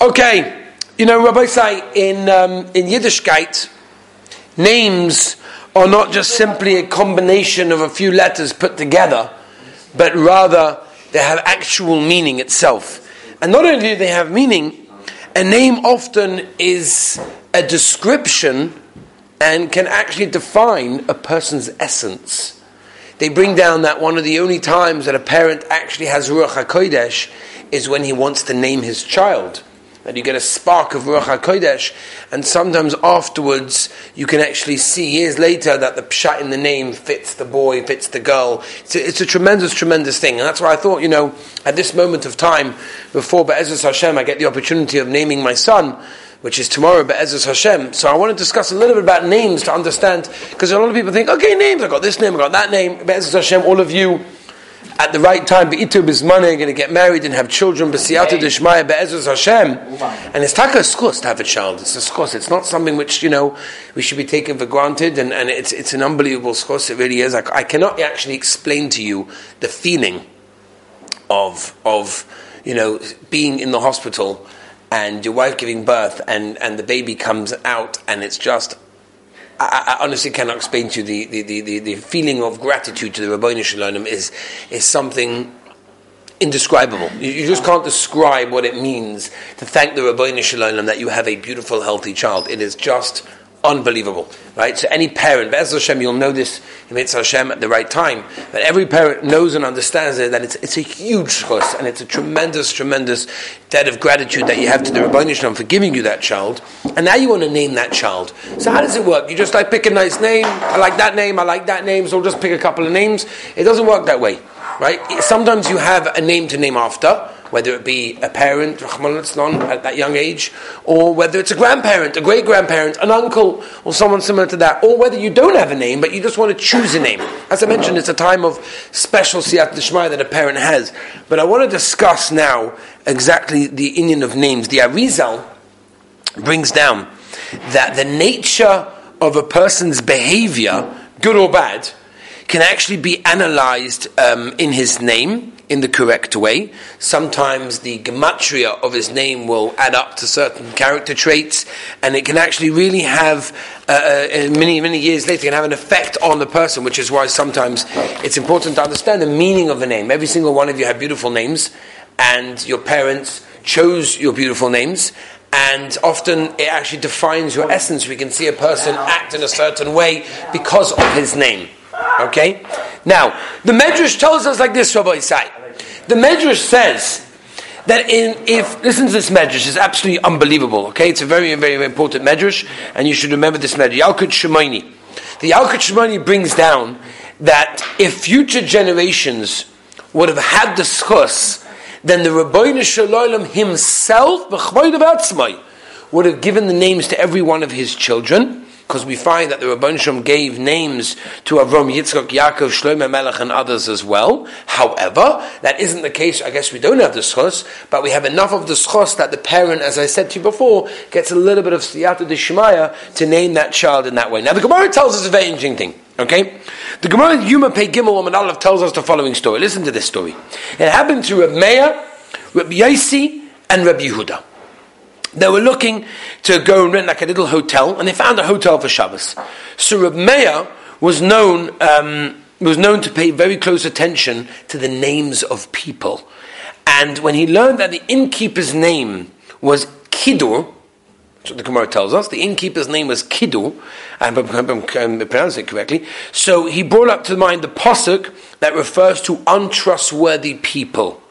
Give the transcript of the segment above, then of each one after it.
Okay, you know, Rabbi say in um, in Yiddishkeit, names are not just simply a combination of a few letters put together, but rather they have actual meaning itself. And not only do they have meaning, a name often is a description and can actually define a person's essence. They bring down that one of the only times that a parent actually has Ruach HaKodesh is when he wants to name his child that you get a spark of Ruach HaKodesh, and sometimes afterwards you can actually see years later that the pshat in the name fits the boy, fits the girl. It's a, it's a tremendous, tremendous thing, and that's why I thought, you know, at this moment of time, before Be'ezus Hashem, I get the opportunity of naming my son, which is tomorrow, Be'ezus Hashem. So I want to discuss a little bit about names to understand, because a lot of people think, okay, names, I've got this name, I've got that name, Be'ezus Hashem, all of you at the right time, Be'itu Bizmane, going to get married and have children, B'siyatu Dishmaya, Be'ezus Hashem. Oh and it's taka schus to have a child. It's a schus. It's not something which, you know, we should be taken for granted, and, and it's, it's an unbelievable schus. It really is. I, I cannot actually explain to you the feeling of, of, you know, being in the hospital and your wife giving birth and, and the baby comes out and it's just I, I, honestly cannot explain to you the, the, the, the, feeling of gratitude to the Rabbi Shalom is, is something indescribable. You, you, just can't describe what it means to thank the Rabbi Shalom that you have a beautiful, healthy child. It is just unbelievable, right? So any parent, Be'ez Hashem, you'll know this in Mitzvah Hashem at the right time, but every parent knows and understands it, that it's, it's a huge chos, and it's a tremendous, tremendous debt of gratitude that you have to the Rabbi Shalom for giving you that child, and now you want to name that child. So how does it work? You just like pick a nice name, I like that name, I like that name, so we'll just pick a couple of names. It doesn't work that way, right? Sometimes you have a name to name after, whether it be a parent, at that young age, or whether it's a grandparent, a great grandparent, an uncle, or someone similar to that, or whether you don't have a name, but you just want to choose a name. As I mentioned, it's a time of special siyat d'shmai that a parent has. But I want to discuss now exactly the Indian of names. The Arizal brings down that the nature of a person's behavior, good or bad, can actually be analyzed um, in his name in the correct way. Sometimes the gematria of his name will add up to certain character traits, and it can actually really have, uh, uh, many, many years later, can have an effect on the person, which is why sometimes it's important to understand the meaning of the name. Every single one of you have beautiful names, and your parents chose your beautiful names, and often it actually defines your essence. We can see a person act in a certain way because of his name. Okay? Now, the Medrash tells us like this, Rabbi Isai. The Medrash says that in, if, listen to this Medrash, it's absolutely unbelievable, okay? It's a very, very, very important Medrash, and you should remember this Medrash. Yalkut Shimoni. The Yalkut Shimoni brings down that if future generations would have had the schus, then the Rabbeinu Shalom himself, would have given the names to every one of his children, because we find that the Rabban gave names to Avram, Yitzchak, Yaakov, Shlomo Melech, and others as well. However, that isn't the case. I guess we don't have the schos, but we have enough of the schos that the parent, as I said to you before, gets a little bit of siyata d'shmaya to name that child in that way. Now, the Gemara tells us a very interesting thing. Okay, the Gemara Yuma Pei Gimel Amad Aleph tells us the following story. Listen to this story. It happened to Reb Meir, Reb Yaisi, and Reb Yehuda. They were looking to go and rent like a little hotel, and they found a hotel for Shabbos. So Reb Meir was known um, was known to pay very close attention to the names of people, and when he learned that the innkeeper's name was Kidur, that's what the Gemara tells us. The innkeeper's name was Kidur, and I'm pronouncing it correctly. So he brought up to mind the posuk that refers to untrustworthy people.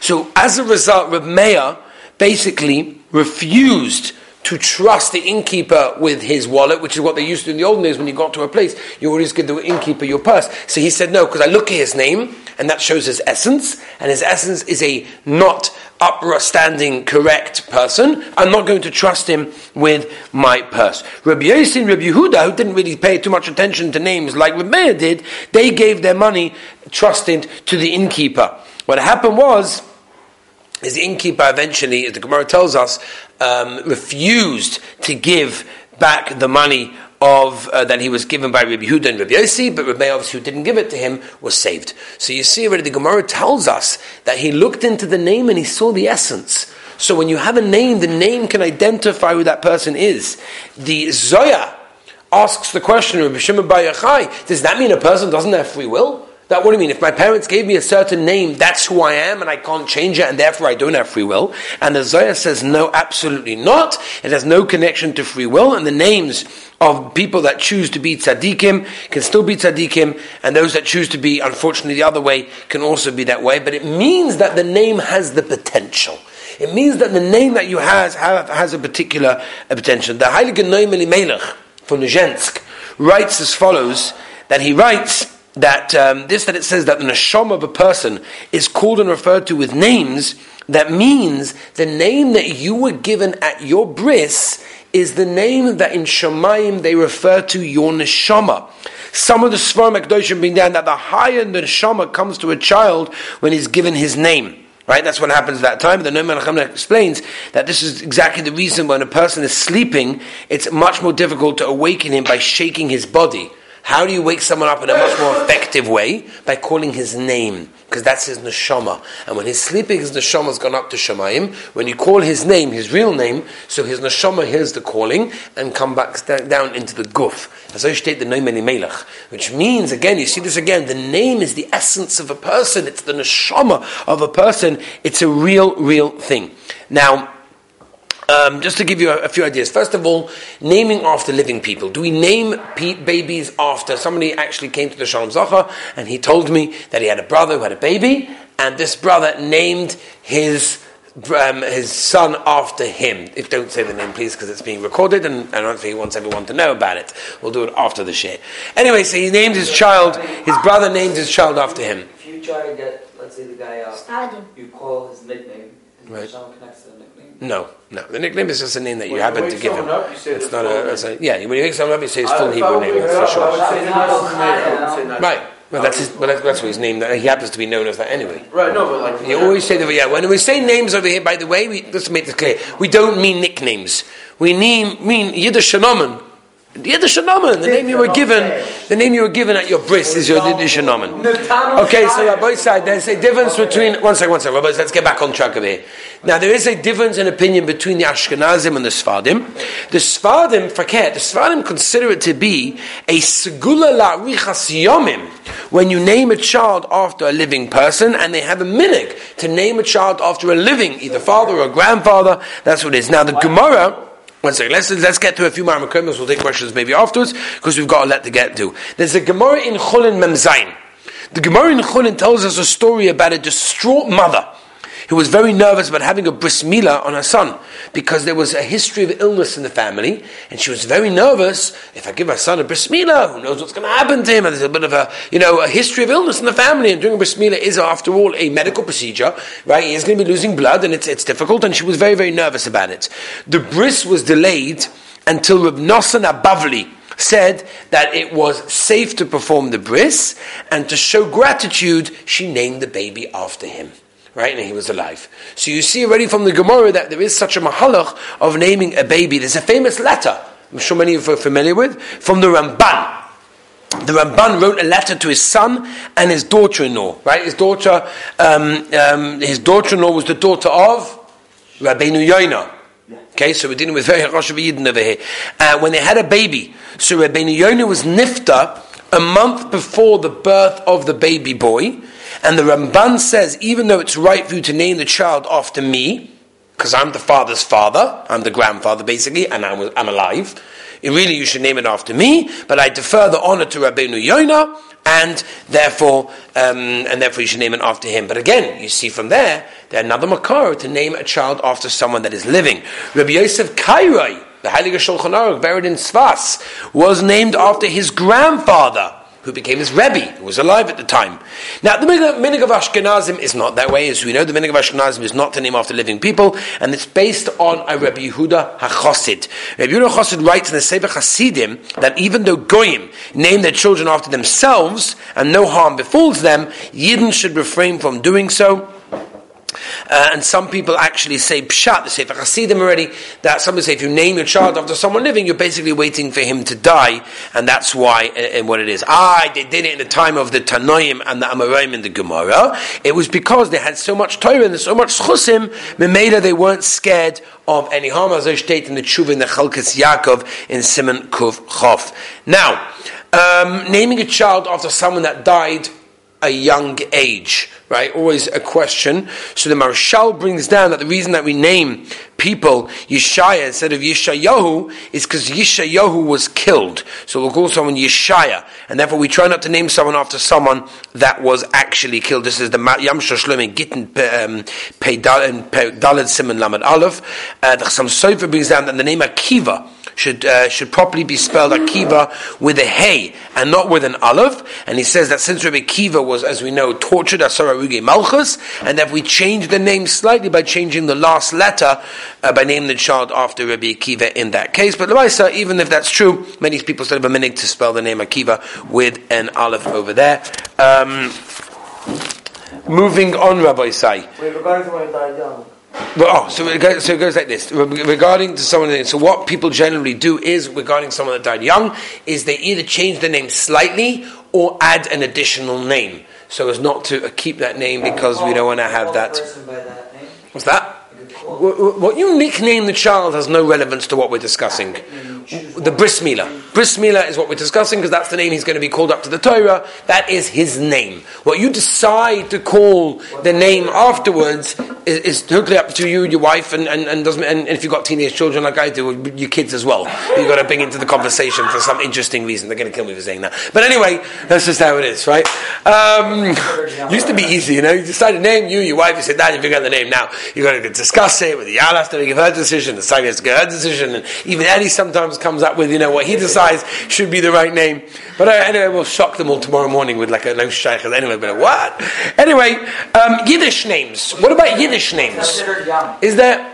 So as a result, Reb Meir basically refused to trust the innkeeper with his wallet, which is what they used to do in the old days when you got to a place, you always give the innkeeper your purse. So he said, no, because I look at his name, and that shows his essence, and his essence is a not upstanding, correct person. I'm not going to trust him with my purse. Rabbi Yossi and Rabbi Yehuda, who didn't really pay too much attention to names like Rabbi Meir did, they gave their money trusting to the innkeeper. What happened was, is the innkeeper eventually, as the Gemara tells us, um, refused to give back the money of uh, that he was given by Rabbi Yehuda and Rabbi Yossi, but Rabbi Yossi, who didn't give it to him, was saved. So you see already the Gemara tells us that he looked into the name and he saw the essence. So when you have a name, the name can identify who that person is. The Zohar asks the question of Shimon Bar Yochai, does that mean a person doesn't have free will? That what do you mean? If my parents gave me a certain name, that's who I am, and I can't change it, and therefore I don't have free will. And the Zohar says, no, absolutely not. It has no connection to free will, and the names of people that choose to be tzaddikim can still be tzaddikim, and those that choose to be, unfortunately, the other way can also be that way. But it means that the name has the potential. It means that the name that you have, have has a particular a potential. The Heilige Noam Elimelech from Lizhensk writes as follows, that he writes, that um, this that it says that the neshama of a person is called and referred to with names that means the name that you were given at your bris is the name that in Shemayim they refer to your neshama. Some of the Svarim Akdoshim bring down that the higher the neshama comes to a child when he's given his name. Right, that's what happens at that time. The Noam explains that this is exactly the reason when a person is sleeping, it's much more difficult to awaken him by shaking his body how do you wake someone up in a much more effective way? By calling his name, because that's his neshama. And when he's sleeping, his neshama's gone up to Shemayim. When you call his name, his real name, so his neshama hears the calling and come back down into the guf. As I state the name Melech, which means again, you see this again. The name is the essence of a person. It's the neshama of a person. It's a real, real thing. Now. Um, just to give you a, a, few ideas. First of all, naming after living people. Do we name pe- babies after somebody actually came to the Shalom Zachar and he told me that he had a brother who had a baby, and this brother named his um, his son after him. If don't say the name, please, because it's being recorded, and, and I don't think he wants everyone to know about it. We'll do it after the share. Anyway, so he named his child. His brother named his child after him. If you try to get, let's say, the guy out, you call his nickname, and right. the connects to the nickname. No, no. The nickname is just a name that you When happen you to give him. someone up, you It's not full a, it's a. Yeah, when you wake someone up, you say his full Hebrew name wake for her up, I sure. would say Nachum Meir, I would say Nachum. Right. Well, that's his. Well, that's, that's what his name. He happens to be known as that anyway. Right, no, but like You always say that. Yeah. When we say names over here, by the way, we, just to make this clear, we don't mean nicknames. We mean mean Yiddish Shenomen. Yiddish Shenomen. The name you were given. The name you were given at your bris is your Yiddish Shenomen. Okay, so Rabbi side, there's a difference between. One second, one second, Rabbi. Let's get back on track over here. Now, there is a difference in opinion between the Ashkenazim and the Sfardim. The Sfardim, forget, the Sfardim consider it to be a segula la'richas yomim when you name a child after a living person, and they have a minig to name a child after a living, either father or grandfather. That's what it is. Now, the Gemara. One second, let's, let's get to a few more Maramakomis, we'll take questions maybe afterwards, because we've got a lot to get to. There's a Gemara in Chulin Memzain. The Gemara in Chulin tells us a story about a distraught mother who was very nervous about having a bris milah on her son because there was a history of illness in the family, and she was very nervous. If I give my son a bris milah, who knows what's going to happen to him? And there's a bit of a you know a history of illness in the family, and doing a bris milah is after all a medical procedure, right? He is going to be losing blood, and it's it's difficult, and she was very very nervous about it. The bris was delayed until Reb Nosson HaBavli said that it was safe to perform the bris, and to show gratitude, she named the baby after him right? And he was alive. So you see already from the Gemara that there is such a mahalach of naming a baby. There's a famous letter, I'm sure many of you are familiar with, from the Ramban. The Ramban wrote a letter to his son and his daughter-in-law, right? His daughter, um, um, his daughter-in-law was the daughter of Rabbeinu Yoina. Okay, so we're dealing with very Rosh Yidden over here. Uh, when they had a baby, so Rabbeinu Yoina was nifta a month before the birth of the baby boy, and the Ramban says, even though it's right for you to name the child after me, because I'm the father's father, I'm the grandfather basically, and I'm, I'm alive, really you should name it after me, but I defer the honor to Rabbeinu Yoina, and therefore, um, and therefore you should name it after him. But again, you see from there, there's another makar to name a child after someone that is living. Rabbi Yosef Kairai, the Heilige Shulchan Aruch, buried in Svas, was named after his grandfather, who became his Rebbe, who was alive at the time. Now, the minig of Ashkenazim is not that way. As we know, the minig of Ashkenazim is not to name after living people, and it's based on a Rebbe Yehuda HaChosid. Rebbe Yehuda HaChosid writes in the Sefer Hasidim that even though Goyim name their children after themselves, and no harm befalls them, Yidden should refrain from doing so. Uh, and some people actually say pshat, they say for Hasidim already, that somebody say if you name your child after someone living, you're basically waiting for him to die, and that's why, uh, and what it is. Ah, they did it in the time of the Tanoim and the Amoraim in the Gemara. It was because they had so much Torah and so much Chusim, Memela, they weren't scared of any harm, as I state in the Tshuva in the Chalkis Yaakov in Simon Kuf Chof. Now, um, naming a child after someone that died a young age, right? Always a question. So the Maharshal brings down that the reason that we name people Yeshaya instead of Yeshayahu is because Yeshayahu was killed. So we'll call someone Yeshaya, and therefore we try not to name someone after someone that was actually killed. This is the Yam Gittin um, Pei Dalad Simon Lamed Aleph. Uh, the Chassam Sofer brings down that the name Akiva should uh, should properly be spelled Akiva with a hey and not with an aleph. And he says that since Rabbi Akiva was, as we know, tortured Asara Ruge Malchus, and that we changed the name slightly by changing the last letter uh, by naming the child after Rabbi Akiva in that case. But Lamaisa, even if that's true, many people still have a minute to spell the name Akiva with an aleph over there. Um, moving on, Rabbi Say. Wait, regarding someone who died young. Well, oh, so it, goes, so it goes like this. Regarding to someone, so what people generally do is, regarding someone that died young, is they either change the name slightly or add an additional name, so as not to uh, keep that name because we don't want to have that. What's that? What you nickname the child has no relevance to what we're discussing. The bris milah. Bris is what we're discussing because that's the name he's going to be called up to the Torah. That is his name. What you decide to call the name afterwards is, is totally up to you, your wife, and, and, and, doesn't, and if you've got teenage children like I do, your kids as well. You've got to bring into the conversation for some interesting reason. They're going to kill me for saying that. But anyway, that's just how it is, right? Um, used to be easy, you know. You decide to name you, your wife, you sit down, you figure out the name. Now, you've got to discuss it with the Yal has to make her decision, the Sagi has to get her decision, and even Eddie sometimes comes up with, you know, what he decides should be the right name. But uh, anyway, we'll shock them all tomorrow morning with like a no shaykh. Anyway, but what? Anyway, um, Yiddish names. What about Yiddish names? Is there?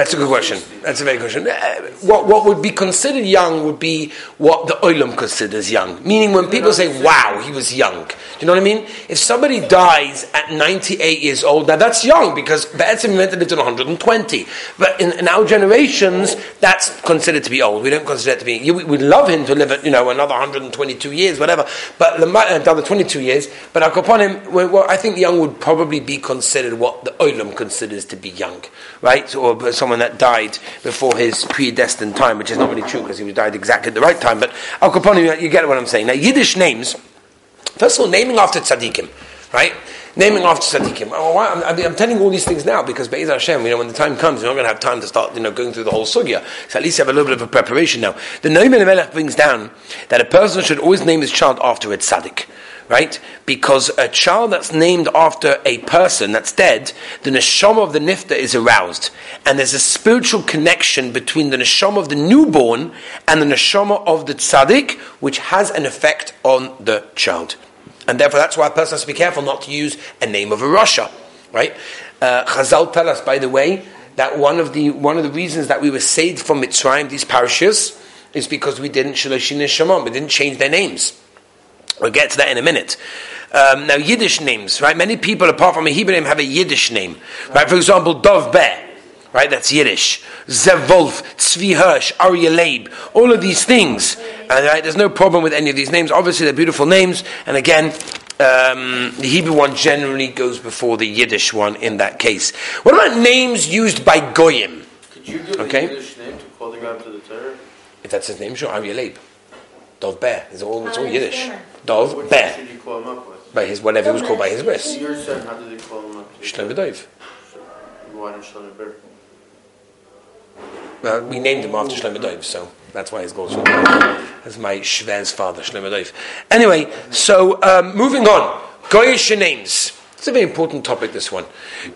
That's a good question. That's a very good question. Uh, what, what would be considered young would be what the Olam considers young. Meaning when people say, wow, he was young. Do you know what I mean? If somebody dies at 98 years old, now that's young because Be'etzim meant to live to 120. But in, in, our generations, that's considered to be old. We don't consider it to be, we, would love him to live at, you know, another 122 years, whatever. But another 22 years. But upon him, well, I think young would probably be considered what the Olam considers to be young. Right? Or someone that died before his predestined time, which is not really true because he died exactly at the right time. But Al Capone, you get what I'm saying. Now, Yiddish names, first of all, naming after tzaddikim, right? Naming after tzaddikim. Oh, I'm, I'm, telling all these things now because Be'ez Hashem, you know, when the time comes, you're not going to have time to start, you know, going through the whole sugya. So at least have a little bit of a preparation now. The Noam Melech brings down that a person should always name his child after a tzaddik right? Because a child that's named after a person that's dead, the neshama of the nifta is aroused, and there's a spiritual connection between the neshama of the newborn and the neshama of the tzaddik, which has an effect on the child. And therefore, that's why a person has to be careful not to use a name of a rasha, right? Uh, Chazal tell us, by the way, that one of the one of the reasons that we were saved from Mitzrayim, these parishes, is because we didn't shaloshin and we didn't change their names. We'll get to that in a minute. Um, now, Yiddish names, right? Many people, apart from a Hebrew name, have a Yiddish name, right? For example, Dov Be, right? That's Yiddish. Zev Wolf, Tzvi Hirsch, Arya Leib, all of these things. And right, there's no problem with any of these names. Obviously, they're beautiful names. And again, um, the Hebrew one generally goes before the Yiddish one in that case. What about names used by Goyim? Could you give okay? a Yiddish name to call the guy to the Torah? If that's his name, sure, Arya Leib. Dov Bear. It's all, it's all Yiddish. Dov Bear. should you call him up with? By his, whatever he was called by his bris. Your son, how did they call him up? Shlomo Dov. Why not Shlomo Bear? Well, we named him after Shlomo Dov, so that's why he's called Shlomo That's my Shvez's father, Shlomo Dov. Anyway, so um, moving on. Goyish names. It's a very important topic, this one.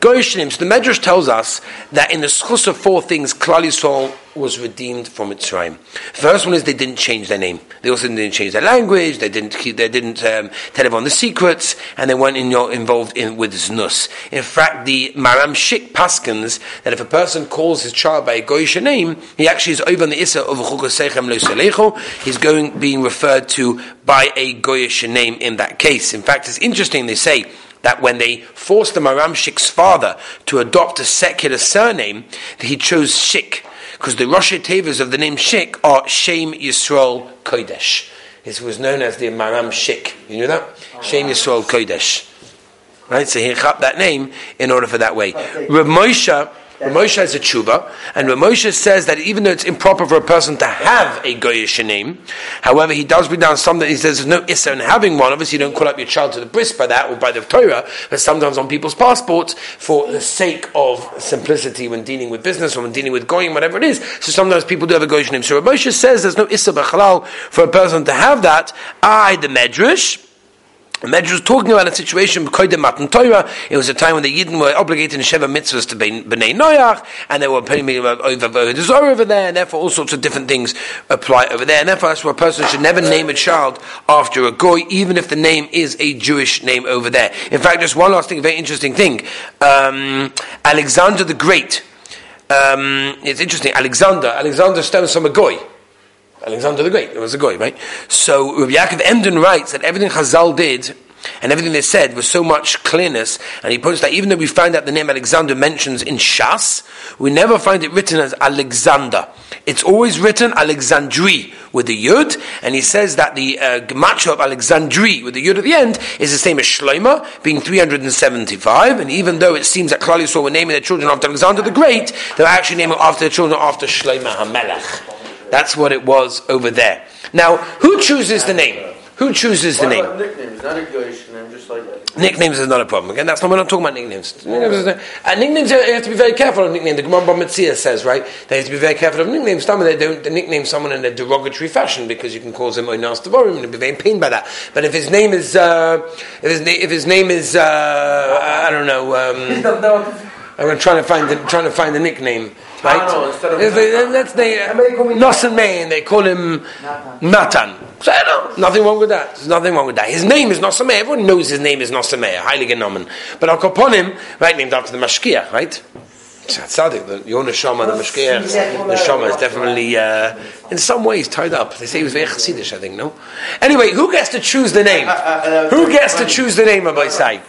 Goyish names. The Medrash tells us that in the schus of four things, Klal Yisrael was redeemed from Mitzrayim. First one is they didn't change their name. They also didn't change their language. They didn't they didn't um, tell everyone the secrets, and they weren't in, involved in with znus. In fact, the Maram Shik paskins that if a person calls his child by a goyish name, he actually is over on the issa of chukosechem lo He's going being referred to by a goyish name in that case. In fact, it's interesting. They say that when they forced the Maramshik's father to adopt a secular surname, he chose Shik, because the Rosh Tevas of the name Shik are Shem Yisrael Kodesh. This was known as the Maram Shik. You knew that? Shem Yisrael Kodesh. Right? So he got that name in order for that way. Rav Moshe Ramosha has a tshuva, and Ramosha says that even though it's improper for a person to have a goyish name, however, he does bring down some that he says there's no issa in having one. Obviously, you don't call up your child to the bris by that or by the Torah, but sometimes on people's passports for the sake of simplicity when dealing with business or when dealing with goyim, whatever it is. So sometimes people do have a goyish name. So Ramosha says there's no issa b'chalal for a person to have that. I, the medrash, the Medrash was talking about a situation Koidem Matan Torah. It was a time when the Yidden were obligated in Sheva mitzvahs to Bnei Noach, and they were putting over over there, and therefore all sorts of different things apply over there. And therefore, that's why a person should never name a child after a goy, even if the name is a Jewish name over there. In fact, just one last thing, very interesting thing. Um, Alexander the Great. Um, it's interesting. Alexander. Alexander stems from a goy. Alexander the Great. It was a goy, right? So Rabbi Yaakov Emden writes that everything Chazal did and everything they said was so much clearness. And he points that even though we find out the name Alexander mentions in Shas, we never find it written as Alexander. It's always written Alexandri with the Yud, and he says that the uh, of Alexandri with the Yud at the end is the same as Shloima, being 375. And even though it seems that Klal Yisrael were naming their children after Alexander the Great, they were actually naming after their children after Shloima HaMelech. That's what it was over there. Now, who chooses the name? Who chooses the name? Nicknames, not a name, just like Nicknames is not a problem. Again, that's not we're not talking about nicknames. Nicknames, and uh, nicknames you have to be very careful of nicknames. The Gemara Mitzia says, right, they have to be very careful of nicknames. Some of they don't they nickname someone in a derogatory fashion because you can cause him Oinas Devorim and be very pained by that. But if his name is, uh, if, his na- if his name is, uh, I don't know, um, I'm trying to find the, trying to find the nickname. Right? Of that's the Nosson Main. They call him Natan. So no, nothing wrong with that. There's nothing wrong with that. His name is Nosson Everyone knows his name is Nosson highly genomen. But Al Kaponim, right, named after the Mashkiach, right? Tzaddik, the Yonah Shama, the Mashkiach, the Shama is definitely, uh, in some ways, tied up. They say he was very Chassidish, I think, no? Anyway, who gets to choose the name? Who gets to choose the name, Rabbi Sai?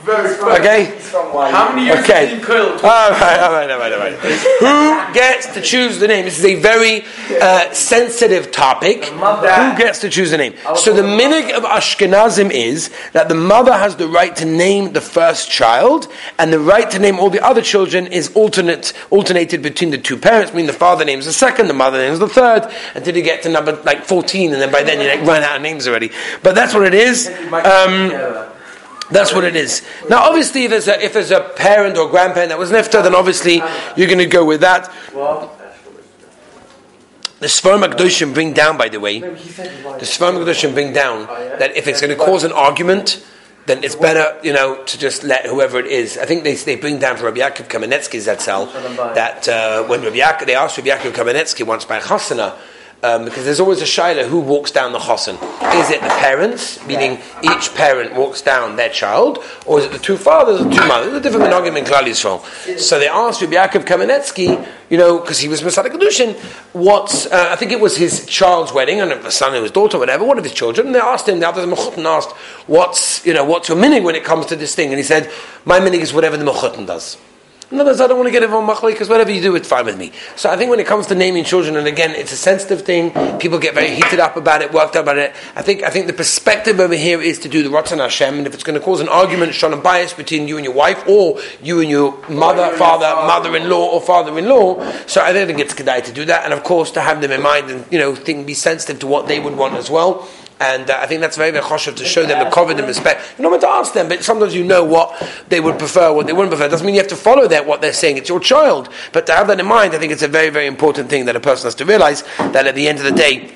Okay? How many years okay. All right, all right, all right, all right. Who gets to choose the name? This is a very uh, sensitive topic. Who gets to choose the name? So the minig of Ashkenazim is that the mother has the right to name the first child, and the right to name all the other children is alternate alternated between the two parents, meaning the father names the second, the mother names the third, until you get to number like 14, and then by then you like run out of names already. But that's what it is. Um, that's what it is. Now, obviously, if there's a, if there's a parent or grandparent that was nifta, then obviously you're going to go with that. The Sfarim HaKadoshim bring down, by the way, the Sfarim HaKadoshim bring down that if it's going to cause an argument, then it's better, you know, to just let whoever it is. I think they, they bring down for Rabbi Yaakov Kamenetsky's that cell that uh, when Rabbi Yaakov, they asked Rabbi Yaakov Kamenetsky once by Chasana, um, because there's always a shaila who walks down the chosin. Is it the parents, meaning each parent walks down their child, or is it the two fathers or two mothers? There's a different argument in Klal Yisrael. So they asked Rabbi Yaakov Kamenetsky, you know, because he was Masada Kedushin, what, uh, I think it was his child's wedding, and a son or his daughter, whatever, one of his children, and they asked him, the others, Mechutin asked, what's, you know, what's your minig when it comes to this thing? And he said, my minig is whatever the Mechutin does. In other words, I don't want to get involved in because whatever you do, it's fine with me. So I think when it comes to naming children, and again, it's a sensitive thing. People get very heated up about it, worked up about it. I think I think the perspective over here is to do the Ratzon Hashem, and if it's going to cause an argument, a bias between you and your wife, or you and your mother, father, mother-in-law, or father-in-law, so I don't think it's kedai to do that, and of course to have them in mind and you know think, be sensitive to what they would want as well. And uh, I think that's very, very choshev to show them the covet and respect. You're not meant to ask them, but sometimes you know what they would prefer, what they wouldn't prefer. It doesn't mean you have to follow that, what they're saying. It's your child. But to have that in mind, I think it's a very, very important thing that a person has to realize that at the end of the day,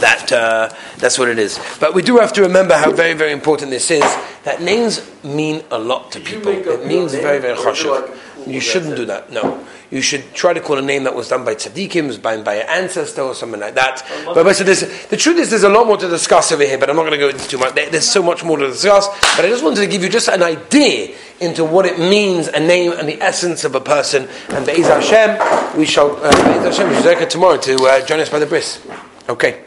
that uh, that's what it is. But we do have to remember how very, very important this is. That names mean a lot to people. It means very, very choshev. You shouldn't do that. No you should try to call a name that was done by tzaddikim, by, by an ancestor or something like that. But, but so the truth is, there's a lot more to discuss over here, but I'm not going to go into too much. There's so much more to discuss, but I just wanted to give you just an idea into what it means, a name and the essence of a person. And Be'ez Hashem, we shall, uh, Be'ez Hashem, we tomorrow to uh, join us by the bris. Okay.